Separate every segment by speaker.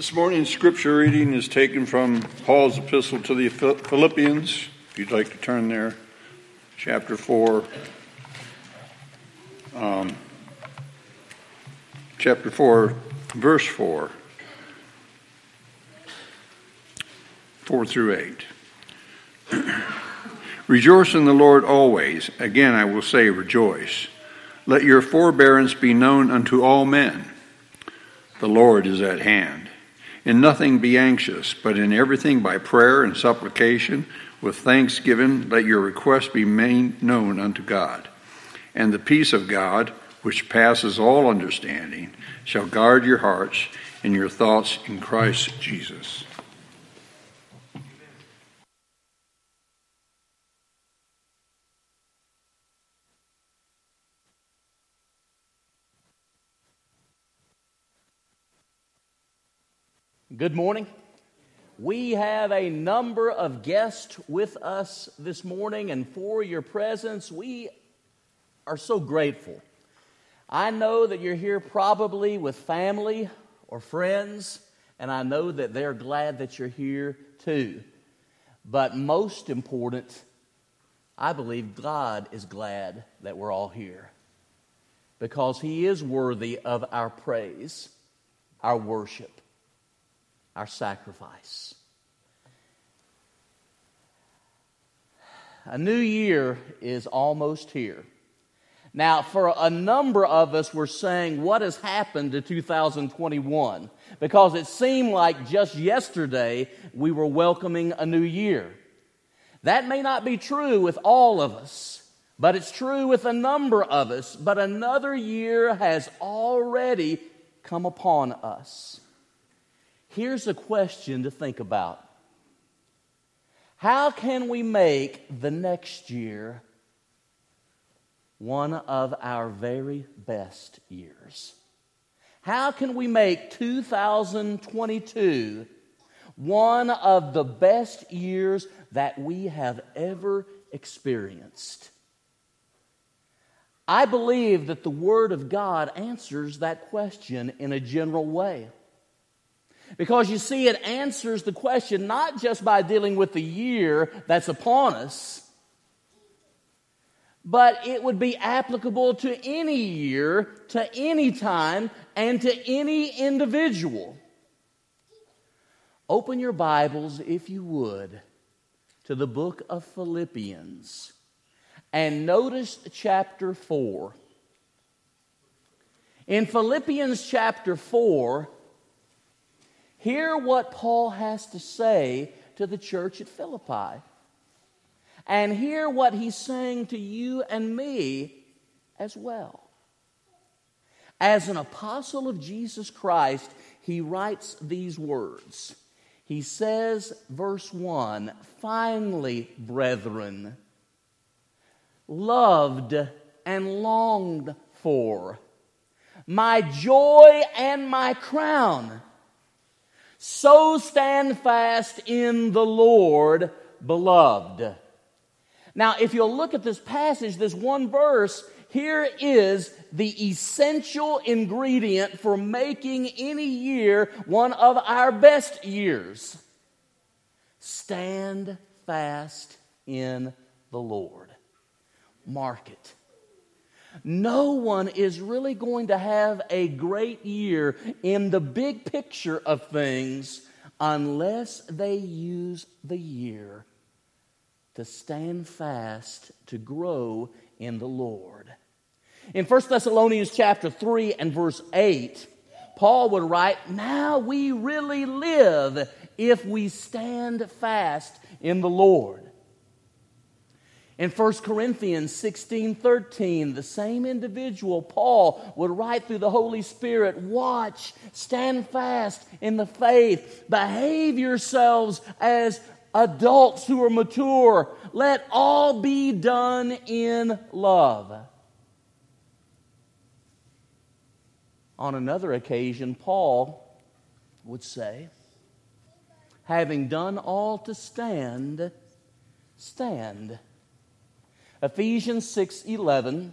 Speaker 1: This morning's scripture reading is taken from Paul's epistle to the Philippians. If you'd like to turn there, chapter 4. Um, chapter 4, verse 4. 4 through 8. rejoice in the Lord always. Again, I will say, rejoice. Let your forbearance be known unto all men. The Lord is at hand. In nothing be anxious, but in everything by prayer and supplication, with thanksgiving, let your requests be made known unto God. And the peace of God, which passes all understanding, shall guard your hearts and your thoughts in Christ Jesus.
Speaker 2: Good morning. We have a number of guests with us this morning, and for your presence, we are so grateful. I know that you're here probably with family or friends, and I know that they're glad that you're here too. But most important, I believe God is glad that we're all here because He is worthy of our praise, our worship our sacrifice. A new year is almost here. Now, for a number of us, we're saying, What has happened to 2021? Because it seemed like just yesterday we were welcoming a new year. That may not be true with all of us, but it's true with a number of us. But another year has already come upon us. Here's a question to think about How can we make the next year one of our very best years? How can we make 2022 one of the best years that we have ever experienced? I believe that the Word of God answers that question in a general way. Because you see, it answers the question not just by dealing with the year that's upon us, but it would be applicable to any year, to any time, and to any individual. Open your Bibles, if you would, to the book of Philippians and notice chapter 4. In Philippians chapter 4, Hear what Paul has to say to the church at Philippi. And hear what he's saying to you and me as well. As an apostle of Jesus Christ, he writes these words. He says, verse 1 Finally, brethren, loved and longed for, my joy and my crown so stand fast in the Lord, beloved. Now, if you'll look at this passage, this one verse, here is the essential ingredient for making any year one of our best years. Stand fast in the Lord. Mark it. No one is really going to have a great year in the big picture of things unless they use the year to stand fast, to grow in the Lord. In 1 Thessalonians chapter 3 and verse 8, Paul would write, Now we really live if we stand fast in the Lord. In 1 Corinthians 16 13, the same individual, Paul, would write through the Holy Spirit Watch, stand fast in the faith, behave yourselves as adults who are mature. Let all be done in love. On another occasion, Paul would say, Having done all to stand, stand. Ephesians 6:11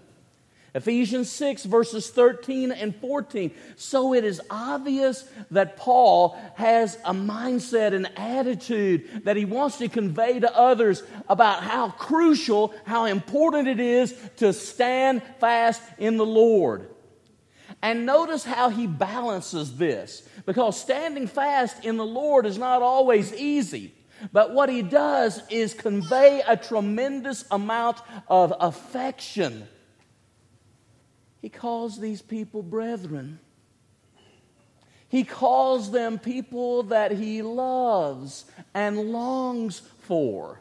Speaker 2: Ephesians 6, verses 13 and 14. So it is obvious that Paul has a mindset and attitude that he wants to convey to others about how crucial, how important it is to stand fast in the Lord. And notice how he balances this, because standing fast in the Lord is not always easy. But what he does is convey a tremendous amount of affection he calls these people brethren. He calls them people that he loves and longs for.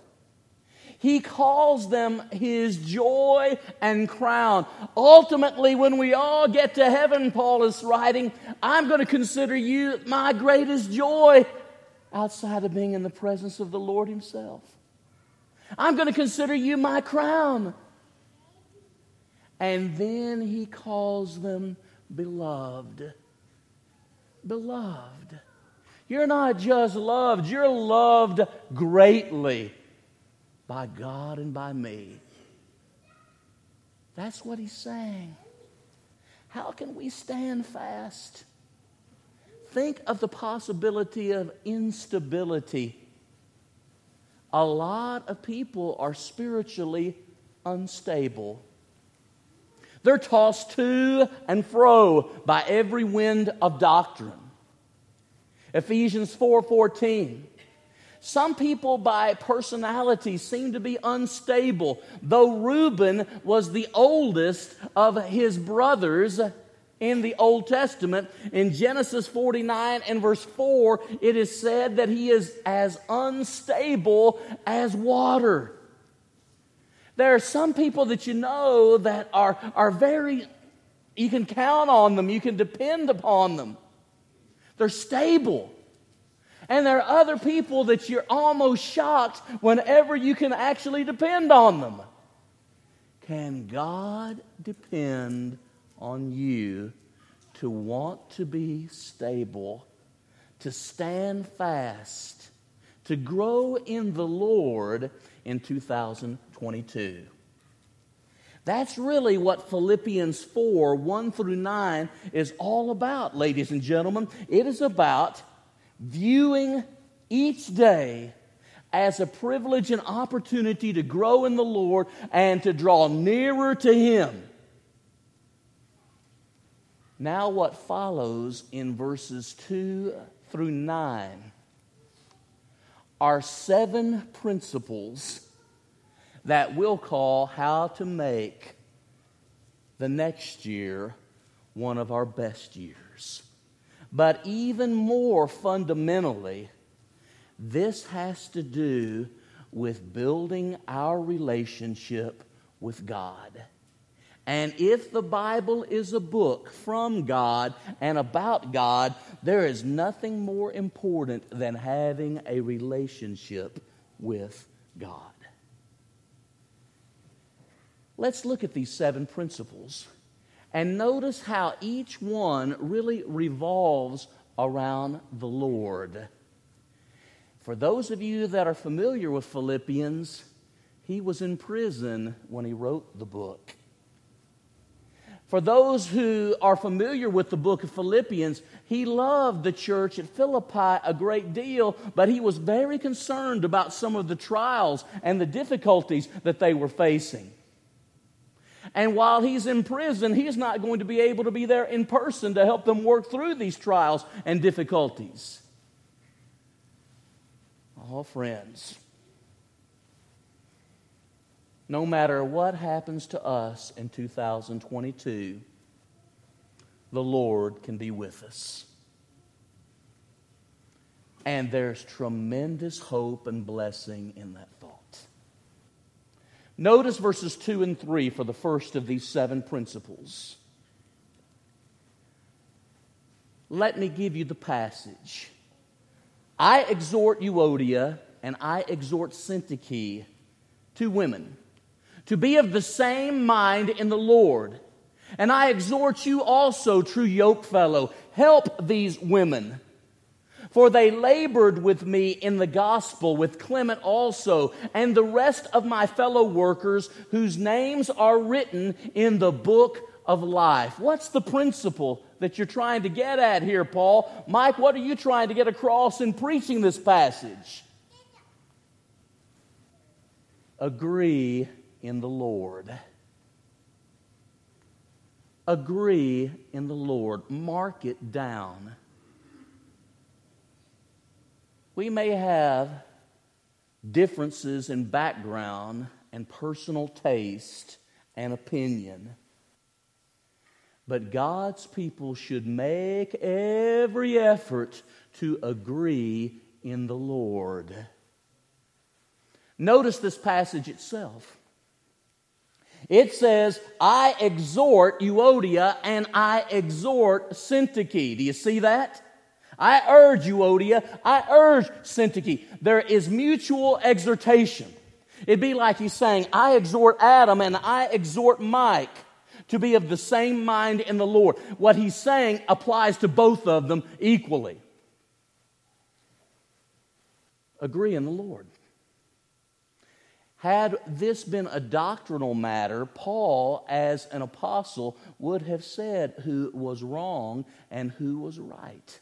Speaker 2: He calls them his joy and crown. Ultimately, when we all get to heaven, Paul is writing, I'm going to consider you my greatest joy outside of being in the presence of the Lord Himself. I'm going to consider you my crown. And then he calls them beloved. Beloved. You're not just loved, you're loved greatly by God and by me. That's what he's saying. How can we stand fast? Think of the possibility of instability. A lot of people are spiritually unstable. They're tossed to and fro by every wind of doctrine. Ephesians 4:14. Some people by personality seem to be unstable, though Reuben was the oldest of his brothers in the Old Testament. In Genesis 49 and verse 4, it is said that he is as unstable as water. There are some people that you know that are, are very, you can count on them, you can depend upon them. They're stable. And there are other people that you're almost shocked whenever you can actually depend on them. Can God depend on you to want to be stable, to stand fast, to grow in the Lord in 2022. That's really what Philippians 4 1 through 9 is all about, ladies and gentlemen. It is about viewing each day as a privilege and opportunity to grow in the Lord and to draw nearer to Him. Now, what follows in verses 2 through 9 are seven principles that we'll call how to make the next year one of our best years. But even more fundamentally, this has to do with building our relationship with God. And if the Bible is a book from God and about God, there is nothing more important than having a relationship with God. Let's look at these seven principles and notice how each one really revolves around the Lord. For those of you that are familiar with Philippians, he was in prison when he wrote the book. For those who are familiar with the book of Philippians, he loved the church at Philippi a great deal, but he was very concerned about some of the trials and the difficulties that they were facing. And while he's in prison, he's not going to be able to be there in person to help them work through these trials and difficulties. All friends, no matter what happens to us in 2022, the Lord can be with us. And there's tremendous hope and blessing in that thought. Notice verses 2 and 3 for the first of these seven principles. Let me give you the passage. I exhort Euodia and I exhort Syntyche, two women to be of the same mind in the Lord. And I exhort you also, true yokefellow, help these women. For they labored with me in the gospel, with Clement also, and the rest of my fellow workers whose names are written in the book of life. What's the principle that you're trying to get at here, Paul? Mike, what are you trying to get across in preaching this passage? Agree in the Lord. Agree in the Lord. Mark it down. We may have differences in background and personal taste and opinion. But God's people should make every effort to agree in the Lord. Notice this passage itself. It says, I exhort Euodia and I exhort Syntyche. Do you see that? I urge Euodia, I urge Syntyche. There is mutual exhortation. It'd be like he's saying, I exhort Adam and I exhort Mike to be of the same mind in the Lord. What he's saying applies to both of them equally. Agree in the Lord. Had this been a doctrinal matter, Paul, as an apostle, would have said who was wrong and who was right.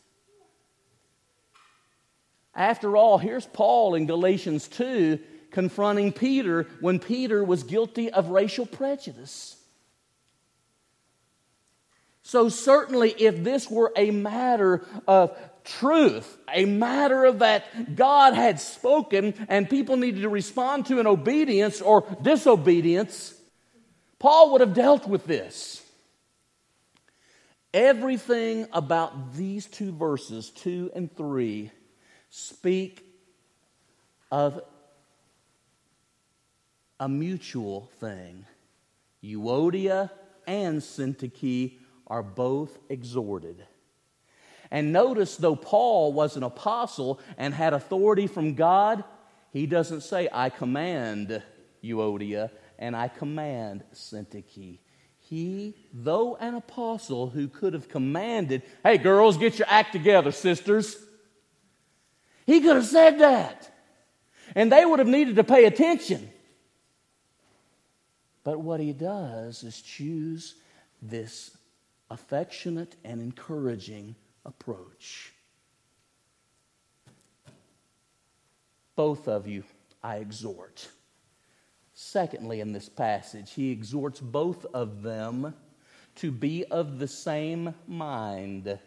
Speaker 2: After all, here's Paul in Galatians 2 confronting Peter when Peter was guilty of racial prejudice. So, certainly, if this were a matter of truth, a matter of that God had spoken and people needed to respond to in obedience or disobedience, Paul would have dealt with this. Everything about these two verses, 2 and 3, speak of a mutual thing. Euodia and Syntyche are both exhorted. And notice, though Paul was an apostle and had authority from God, he doesn't say, I command Euodia and I command Syntyche. He, though an apostle who could have commanded, hey, girls, get your act together, sisters, he could have said that. And they would have needed to pay attention. But what he does is choose this affectionate and encouraging approach. Both of you, I exhort. Secondly, in this passage, he exhorts both of them to be of the same mind.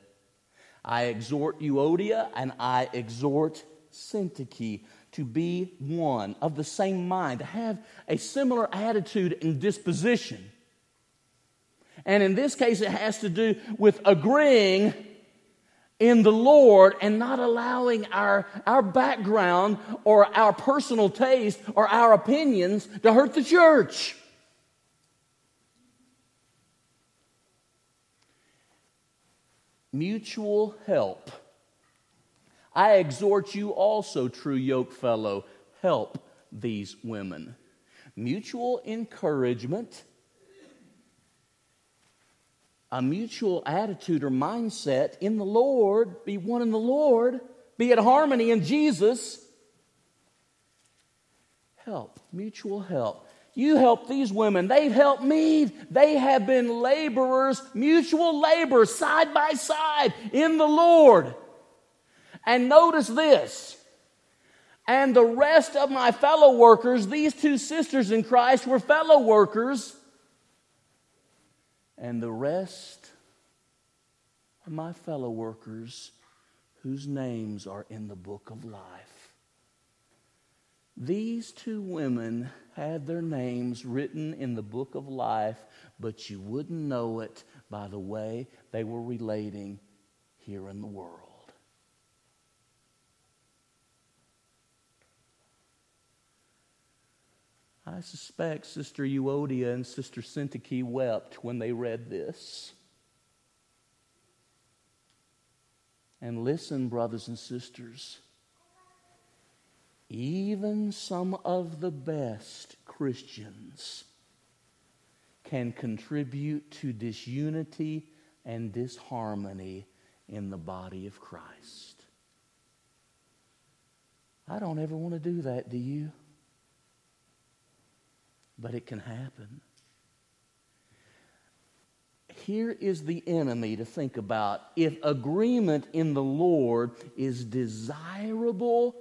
Speaker 2: I exhort Euodia and I exhort Syntyche to be one, of the same mind, to have a similar attitude and disposition. And in this case, it has to do with agreeing in the Lord and not allowing our, our background or our personal taste or our opinions to hurt the church. Mutual help. I exhort you also, true yoke fellow, help these women. Mutual encouragement a mutual attitude or mindset in the Lord, be one in the Lord, be at harmony in Jesus. Help, mutual help. You help these women. They've helped me. They have been laborers, mutual labor, side by side in the Lord. And notice this. And the rest of my fellow workers, these two sisters in Christ were fellow workers and the rest are my fellow workers whose names are in the book of life. These two women had their names written in the book of life, but you wouldn't know it by the way they were relating here in the world. I suspect Sister Euodia and Sister Syntyche wept when they read this. And listen, brothers and sisters, even some of the best Christians can contribute to disunity and disharmony in the body of Christ. I don't ever want to do that, do you? But it can happen. Here is the enemy to think about. If agreement in the Lord is desirable,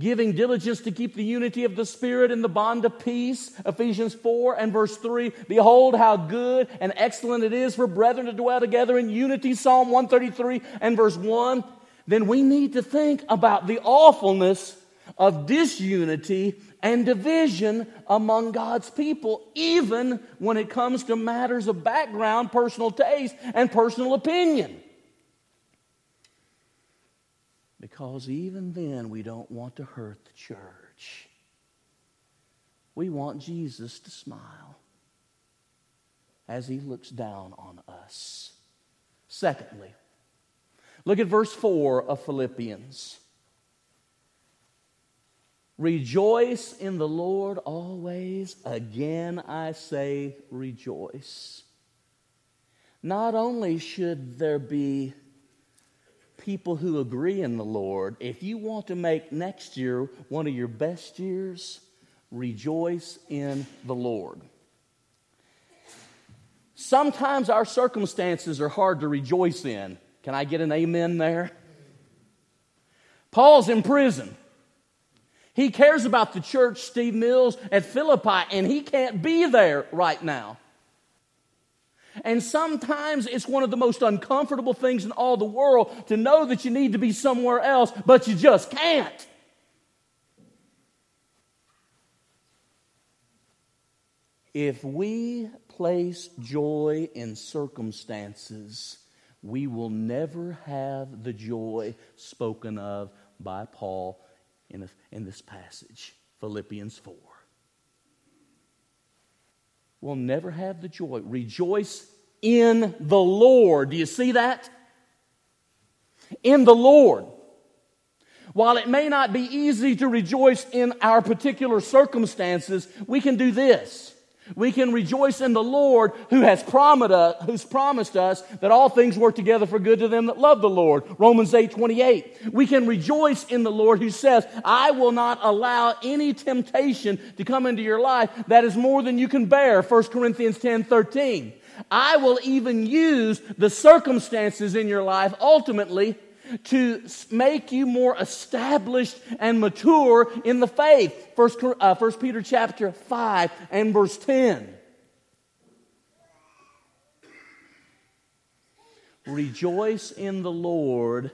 Speaker 2: giving diligence to keep the unity of the Spirit in the bond of peace, Ephesians 4 and verse 3. Behold, how good and excellent it is for brethren to dwell together in unity, Psalm 133 and verse 1. Then we need to think about the awfulness of disunity and division among God's people, even when it comes to matters of background, personal taste, and personal opinion. Because even then, we don't want to hurt the church. We want Jesus to smile as he looks down on us. Secondly, look at verse 4 of Philippians. Rejoice in the Lord always. Again, I say rejoice. Not only should there be people who agree in the Lord, if you want to make next year one of your best years, rejoice in the Lord. Sometimes our circumstances are hard to rejoice in. Can I get an amen there? Paul's in prison. He cares about the church, Steve Mills, at Philippi, and he can't be there right now. And sometimes it's one of the most uncomfortable things in all the world to know that you need to be somewhere else, but you just can't. If we place joy in circumstances, we will never have the joy spoken of by Paul in, in this passage, Philippians 4 We'll never have the joy. Rejoice in the Lord. Do you see that? In the Lord. While it may not be easy to rejoice in our particular circumstances, we can do this. We can rejoice in the Lord who has promised us, who's promised us that all things work together for good to them that love the Lord. Romans 8 28. We can rejoice in the Lord who says, I will not allow any temptation to come into your life that is more than you can bear. 1 Corinthians 10 13. I will even use the circumstances in your life ultimately to make you more established and mature in the faith. First, uh, First Peter chapter 5 and verse 10. Rejoice in the Lord.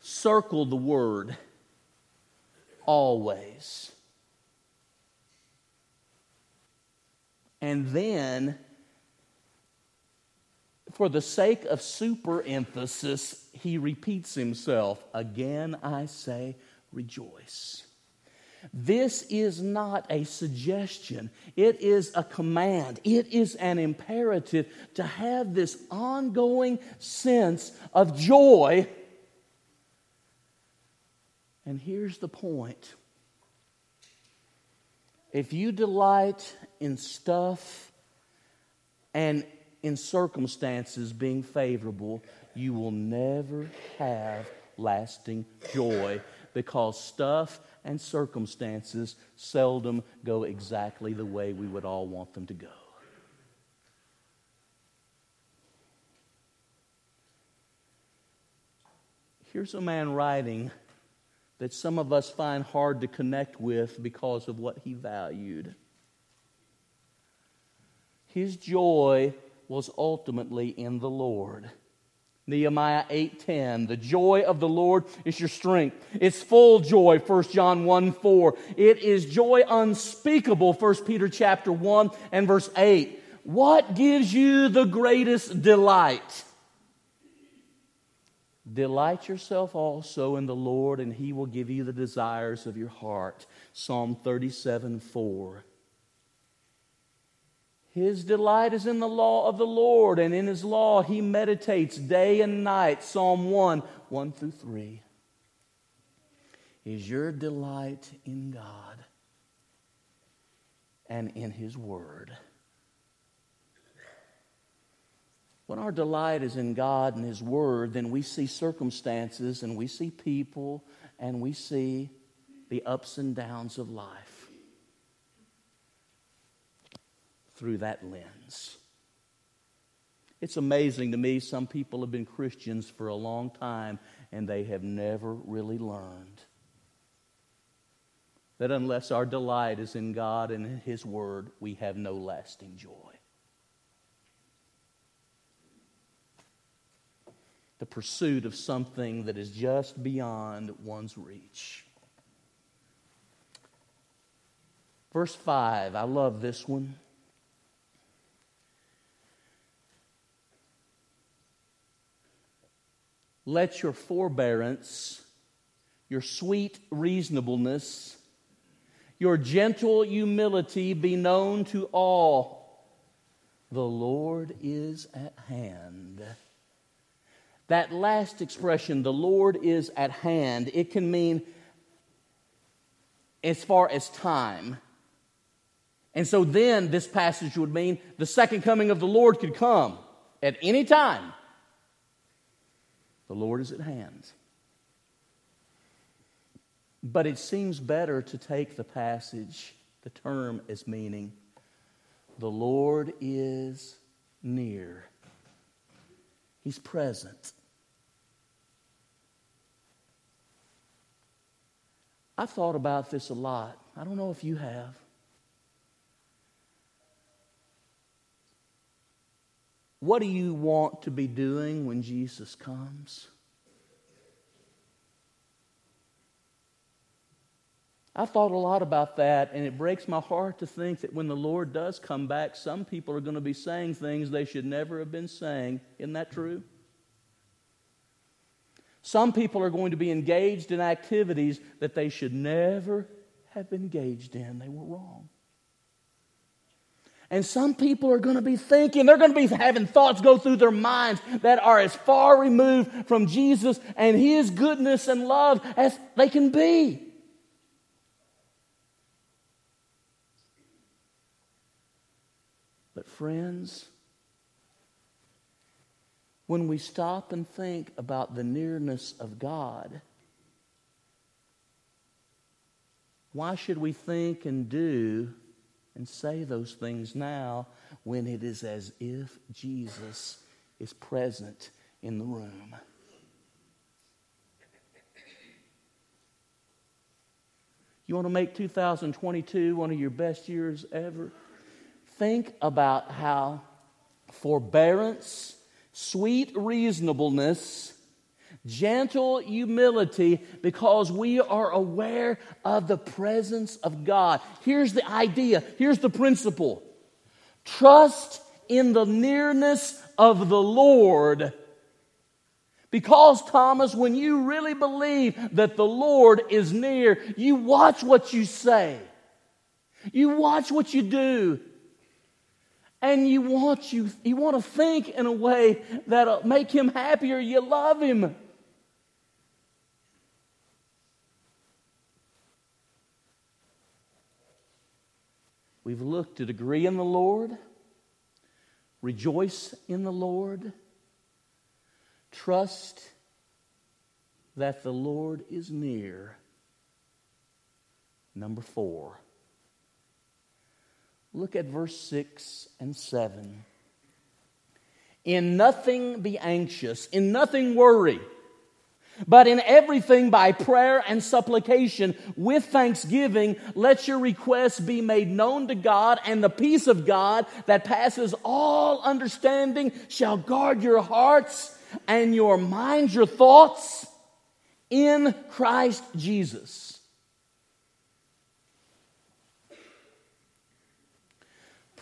Speaker 2: Circle the word always. And then for the sake of super emphasis, he repeats himself Again, I say, rejoice. This is not a suggestion. It is a command. It is an imperative to have this ongoing sense of joy. And here's the point if you delight in stuff and in circumstances being favorable, you will never have lasting joy because stuff and circumstances seldom go exactly the way we would all want them to go. Here's a man writing that some of us find hard to connect with because of what he valued. His joy was ultimately in the Lord. Nehemiah 8:10 The joy of the Lord is your strength. It's full joy 1 John 1 4. It is joy unspeakable 1 Peter chapter 1 and verse 8. What gives you the greatest delight? Delight yourself also in the Lord, and he will give you the desires of your heart. Psalm 37 4. His delight is in the law of the Lord, and in his law he meditates day and night. Psalm 1 1 through 3. Is your delight in God and in his word? When our delight is in God and his word, then we see circumstances and we see people and we see the ups and downs of life through that lens. It's amazing to me, some people have been Christians for a long time and they have never really learned that unless our delight is in God and in His Word, we have no lasting joy. The pursuit of something that is just beyond one's reach. Verse 5, I love this one. Let your forbearance, your sweet reasonableness, your gentle humility be known to all. The Lord is at hand. That last expression, the Lord is at hand, it can mean as far as time. And so then this passage would mean the second coming of the Lord could come at any time. The Lord is at hand. But it seems better to take the passage, the term, as meaning the Lord is near, He's present. I've thought about this a lot. I don't know if you have. What do you want to be doing when Jesus comes? I've thought a lot about that, and it breaks my heart to think that when the Lord does come back, some people are going to be saying things they should never have been saying. Isn't that true? Some people are going to be engaged in activities that they should never have been engaged in. They were wrong. And some people are going to be thinking, they're going to be having thoughts go through their minds that are as far removed from Jesus and His goodness and love as they can be. But, friends, when we stop and think about the nearness of God, why should we think and do and say those things now when it is as if Jesus is present in the room? You want to make 2022 one of your best years ever? think about how forbearance, sweet reasonableness, gentle humility, because we are aware of the presence of God. Here's the idea, here's the principle trust in the nearness of the Lord. Because, Thomas, when you really believe that the Lord is near, you watch what you say. You watch what you do and you want you you want to think in a way that'll make him happier you love him we've looked to agree in the lord rejoice in the lord trust that the lord is near number four Look at verse 6 and 7. In nothing be anxious, in nothing worry, but in everything by prayer and supplication with thanksgiving, let your requests be made known to God, and the peace of God that passes all understanding shall guard your hearts and your minds, your thoughts in Christ Jesus.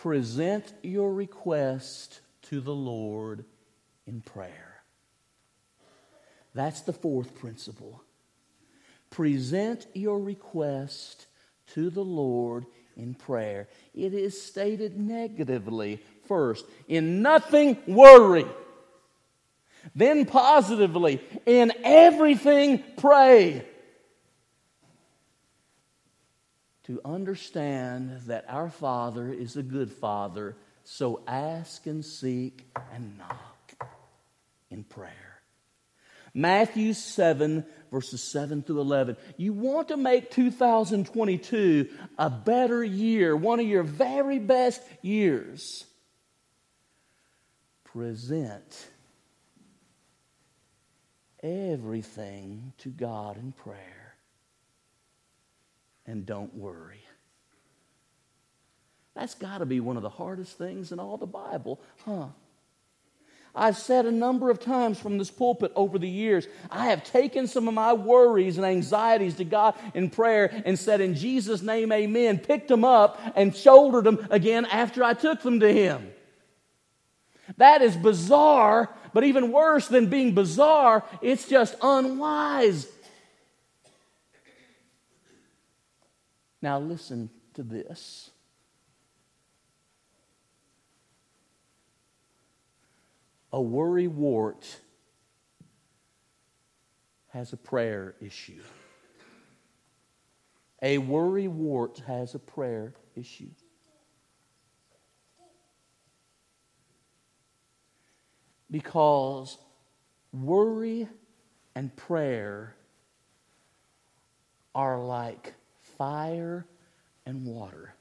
Speaker 2: present your request to the Lord in prayer. That's the fourth principle. Present your request to the Lord in prayer. It is stated negatively first in nothing worry. Then positively, in everything pray. to understand that our Father is a good Father, so ask and seek and knock in prayer. Matthew 7, verses 7 through 11. You want to make 2022 a better year, one of your very best years. Present everything to God in prayer. And don't worry. That's got to be one of the hardest things in all the Bible, huh? I've said a number of times from this pulpit over the years, I have taken some of my worries and anxieties to God in prayer and said, In Jesus' name, amen, picked them up and shouldered them again after I took them to Him. That is bizarre, but even worse than being bizarre, it's just unwise. Now, listen to this. A worry wart has a prayer issue. A worry wart has a prayer issue. Because worry and prayer are like fire and water.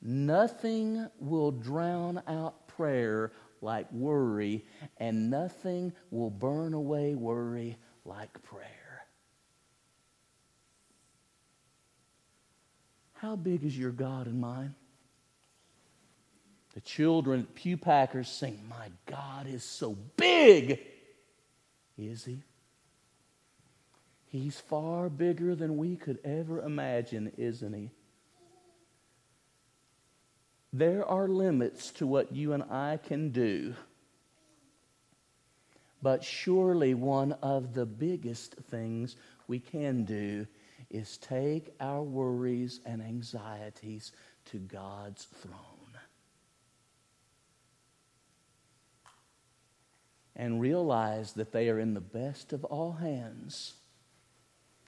Speaker 2: Nothing will drown out prayer like worry, and nothing will burn away worry like prayer. How big is your God and mine? The children Pew Packers sing, My God is so big. Is he? He's far bigger than we could ever imagine, isn't he? There are limits to what you and I can do. But surely one of the biggest things we can do is take our worries and anxieties to God's throne. And realize that they are in the best of all hands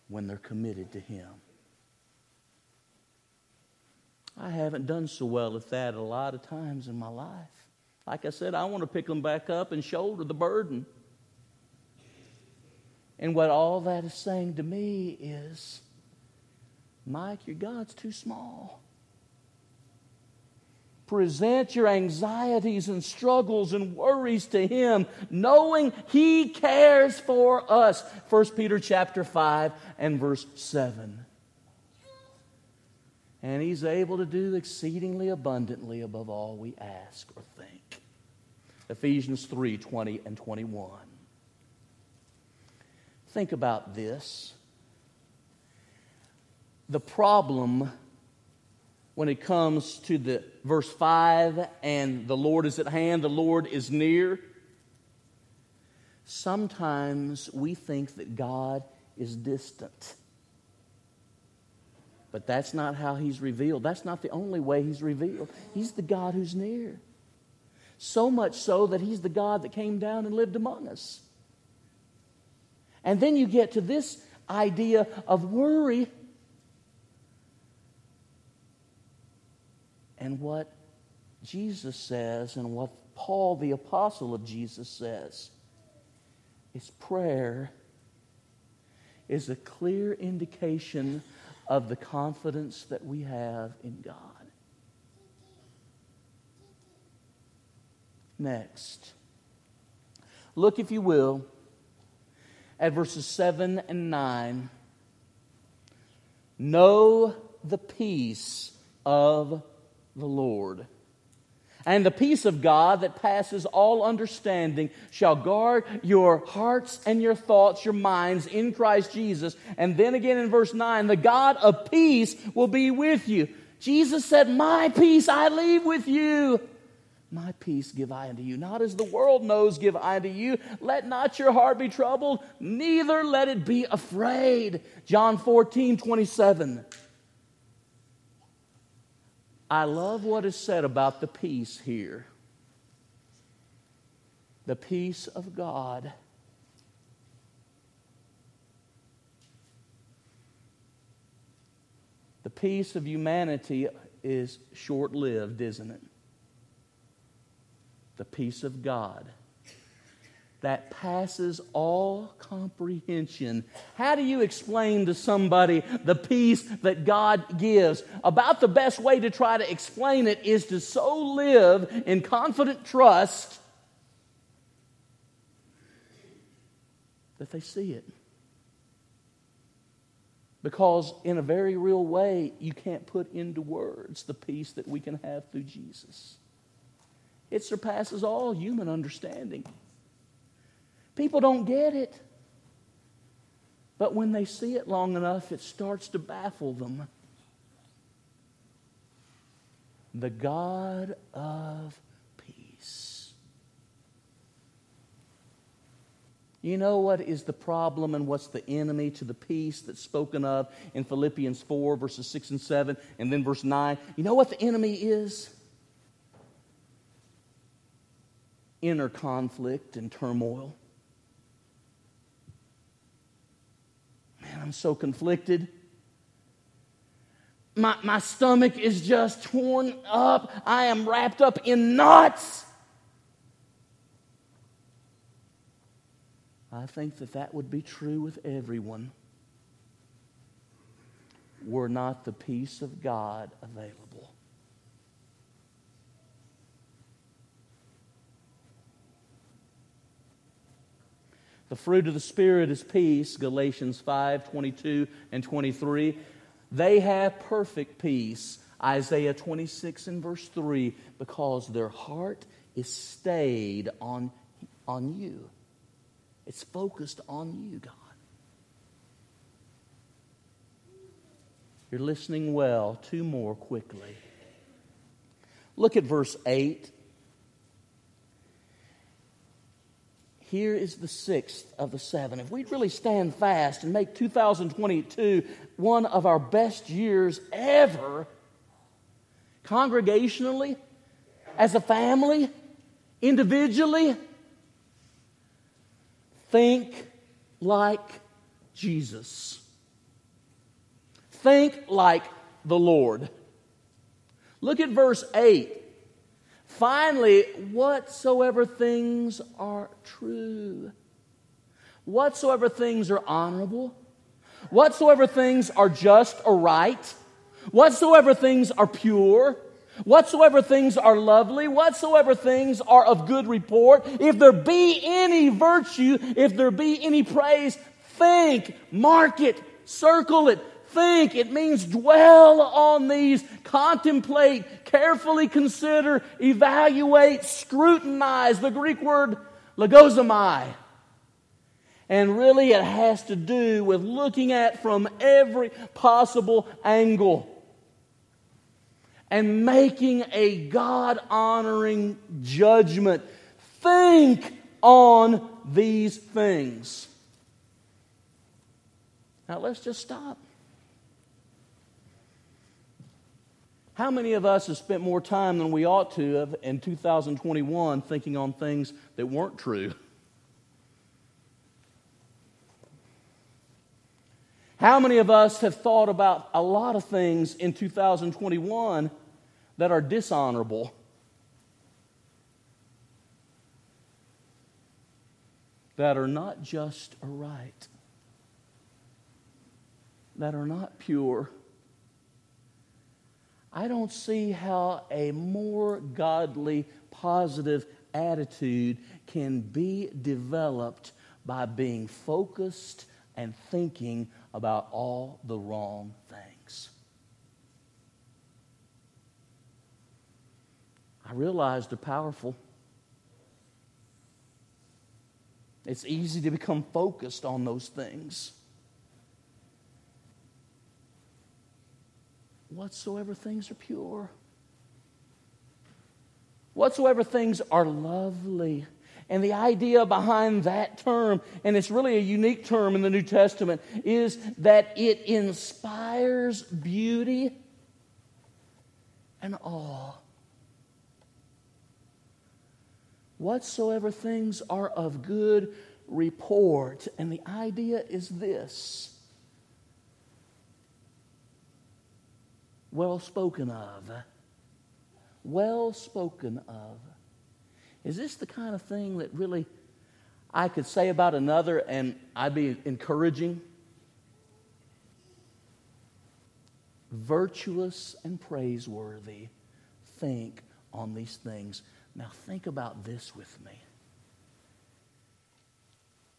Speaker 2: when they're committed to Him. I haven't done so well at that a lot of times in my life. Like I said, I want to pick them back up and shoulder the burden. And what all that is saying to me is, Mike, your God's too small. Present your anxieties and struggles and worries to him, knowing he cares for us. 1 Peter chapter 5 and verse 7 and He's able to do exceedingly abundantly above all we ask or think. Ephesians 3 20 and 21. Think about this. The problem when it comes to the verse 5 and the Lord is at hand, the Lord is near. Sometimes we think that God is distant. But that's not how he's revealed. That's not the only way he's revealed. He's the God who's near. So much so that he's the God that came down and lived among us. And then you get to this idea of worry. And what Jesus says, and what Paul, the apostle of Jesus, says is prayer is a clear indication of the confidence that we have in God. Next, look, if you will, at verses 7 and 9. Know the peace of the Lord and the peace of God that passes all understanding shall guard your hearts and your thoughts, your minds in Christ Jesus. And then again in verse 9, the God of peace will be with you. Jesus said, My peace I leave with you. My peace give I unto you. Not as the world knows, give I unto you. Let not your heart be troubled, neither let it be afraid. John 14, 27. I love what is said about the peace here. The peace of God. The peace of humanity is short lived, isn't it? The peace of God that passes all comprehension. How do you explain to somebody the peace that God gives? About the best way to try to explain it is to so live in confident trust that they see it. Because, in a very real way, you can't put into words the peace that we can have through Jesus. It surpasses all human understanding. People don't get it. But when they see it long enough, it starts to baffle them. The God of peace. You know what is the problem and what's the enemy to the peace that's spoken of in Philippians 4, verses 6 and 7, and then verse 9? You know what the enemy is? Inner conflict and turmoil. Man, I'm so conflicted. My, my stomach is just torn up. I am wrapped up in knots. I think that that would be true with everyone were not the peace of God available. The fruit of the Spirit is peace, Galatians 5 22 and 23. They have perfect peace, Isaiah 26 and verse 3, because their heart is stayed on, on you. It's focused on you, God. You're listening well. Two more quickly. Look at verse 8 Here is the sixth of the seven. If we'd really stand fast and make 2022 one of our best years ever, congregationally, as a family, individually, think like Jesus. Think like the Lord. Look at verse 8. Finally, whatsoever things are true, whatsoever things are honorable, whatsoever things are just or right, whatsoever things are pure, whatsoever things are lovely, whatsoever things are of good report, if there be any virtue, if there be any praise, think, mark it, circle it, think. It means dwell on these, contemplate, carefully consider, evaluate, scrutinize. The Greek word logizomai. And really, it has to do with looking at from every possible angle and making a God honoring judgment. Think on these things. Now, let's just stop. How many of us have spent more time than we ought to have in 2021 thinking on things that weren't true? How many of us have thought about a lot of things in 2021 that are dishonorable? That are not just or right, that are not pure I don't see how a more godly, positive attitude can be developed by being focused and thinking about all the wrong things. I realize they're powerful. It's easy to become focused on those things. Whatsoever things are pure, whatsoever things are lovely. And the idea behind that term, and it's really a unique term in the New Testament, is that it inspires beauty and awe. Whatsoever things are of good report. And the idea is this well spoken of. Well spoken of. Is this the kind of thing that really I could say about another, and I'd be encouraging. Virtuous and praiseworthy. Think on these things. Now, think about this with me.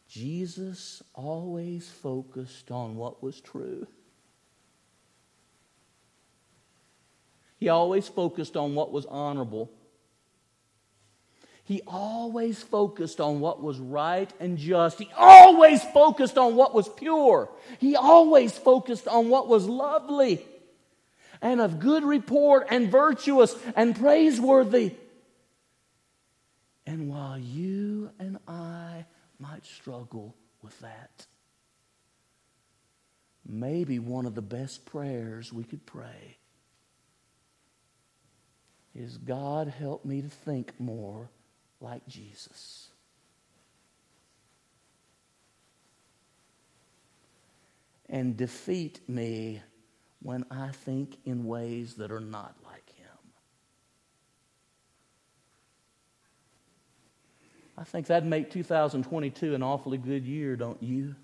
Speaker 2: Jesus always focused on what was true. He always focused on what was honorable. He always focused on what was right and just. He always focused on what was pure. He always focused on what was lovely and of good report and virtuous and praiseworthy. And while you and I might struggle with that, maybe one of the best prayers we could pray is God, help me to think more like Jesus. And defeat me when I think in ways that are not like Him. I think that'd make 2022 an awfully good year, don't you?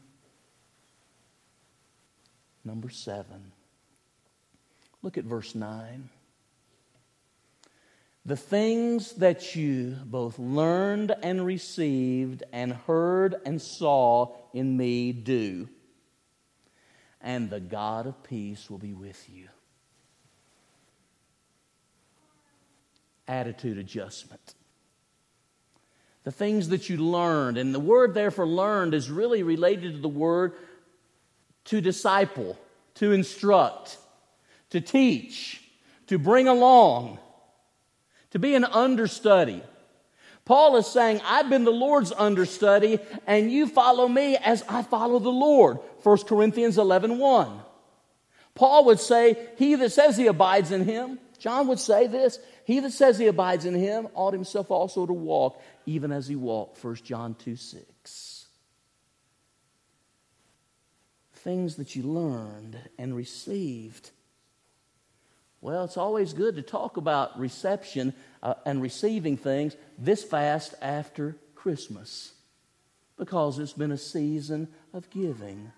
Speaker 2: Number seven. Look at verse 9 the things that you both learned and received and heard and saw in me do, and the God of peace will be with you. Attitude adjustment. The things that you learned, and the word there for learned is really related to the word to disciple, to instruct, to teach, to bring along to be an understudy. Paul is saying, I've been the Lord's understudy, and you follow me as I follow the Lord. 1 Corinthians 11 1. Paul would say, He that says he abides in him, John would say this, he that says he abides in him ought himself also to walk, even as he walked. 1 John 2 6. Things that you learned and received well, it's always good to talk about reception uh, and receiving things this fast after Christmas because it's been a season of giving.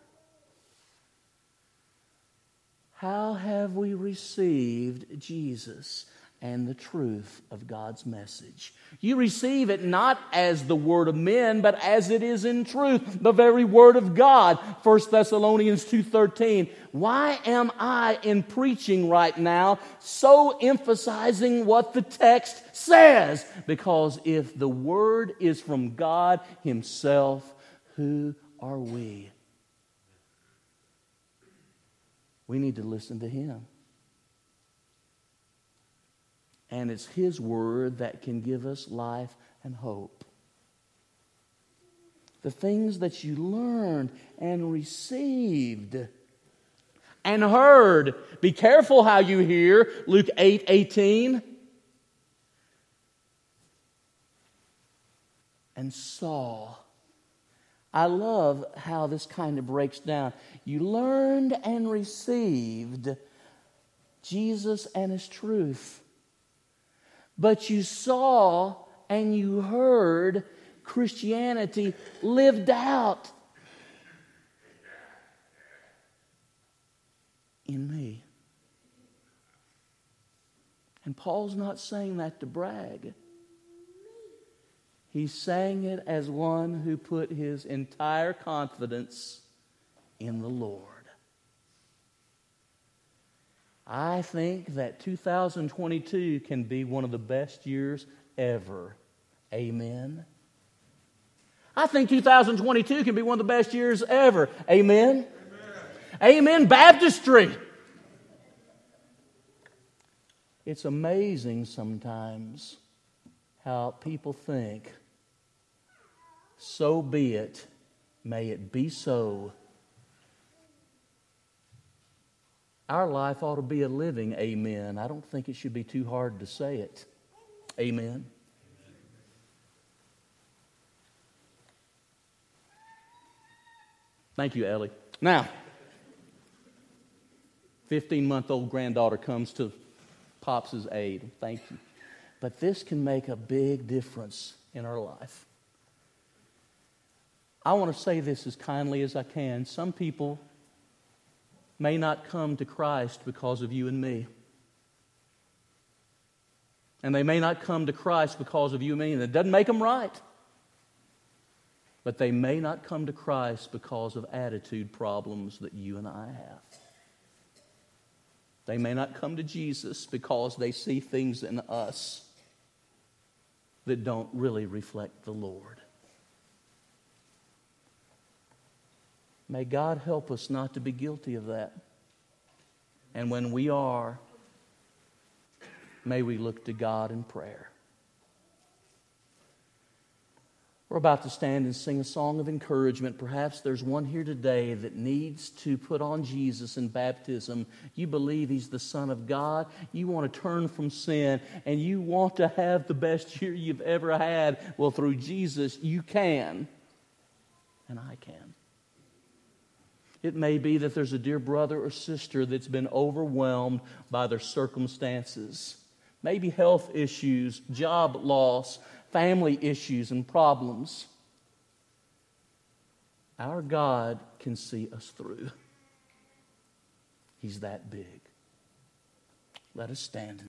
Speaker 2: How have we received Jesus? And the truth of God's message. You receive it not as the word of men, but as it is in truth, the very word of God. 1 Thessalonians 2:13. Why am I in preaching right now so emphasizing what the text says? Because if the word is from God himself, who are we? We need to listen to him. And it's His Word that can give us life and hope. The things that you learned and received and heard. Be careful how you hear. Luke 8 18. And saw. I love how this kind of breaks down. You learned and received Jesus and His truth but you saw and you heard Christianity lived out in me. And Paul's not saying that to brag. He's saying it as one who put his entire confidence in the Lord. I think that 2022 can be one of the best years ever. Amen. I think 2022 can be one of the best years ever. Amen. Amen, Amen. baptistry. It's amazing sometimes how people think, so be it, may it be so Our life ought to be a living amen. I don't think it should be too hard to say it. Amen. Thank you, Ellie. Now, 15 month old granddaughter comes to Pops' aid. Thank you. But this can make a big difference in our life. I want to say this as kindly as I can. Some people may not come to Christ because of you and me. And they may not come to Christ because of you and me, and it doesn't make them right. But they may not come to Christ because of attitude problems that you and I have. They may not come to Jesus because they see things in us that don't really reflect the Lord. May God help us not to be guilty of that. And when we are, may we look to God in prayer. We're about to stand and sing a song of encouragement. Perhaps there's one here today that needs to put on Jesus in baptism. You believe He's the Son of God. You want to turn from sin and you want to have the best year you've ever had. Well, through Jesus, you can. And I can. It may be that there's a dear brother or sister that's been overwhelmed by their circumstances. Maybe health issues, job loss, family issues and problems, our God can see us through. He's that big. Let us stand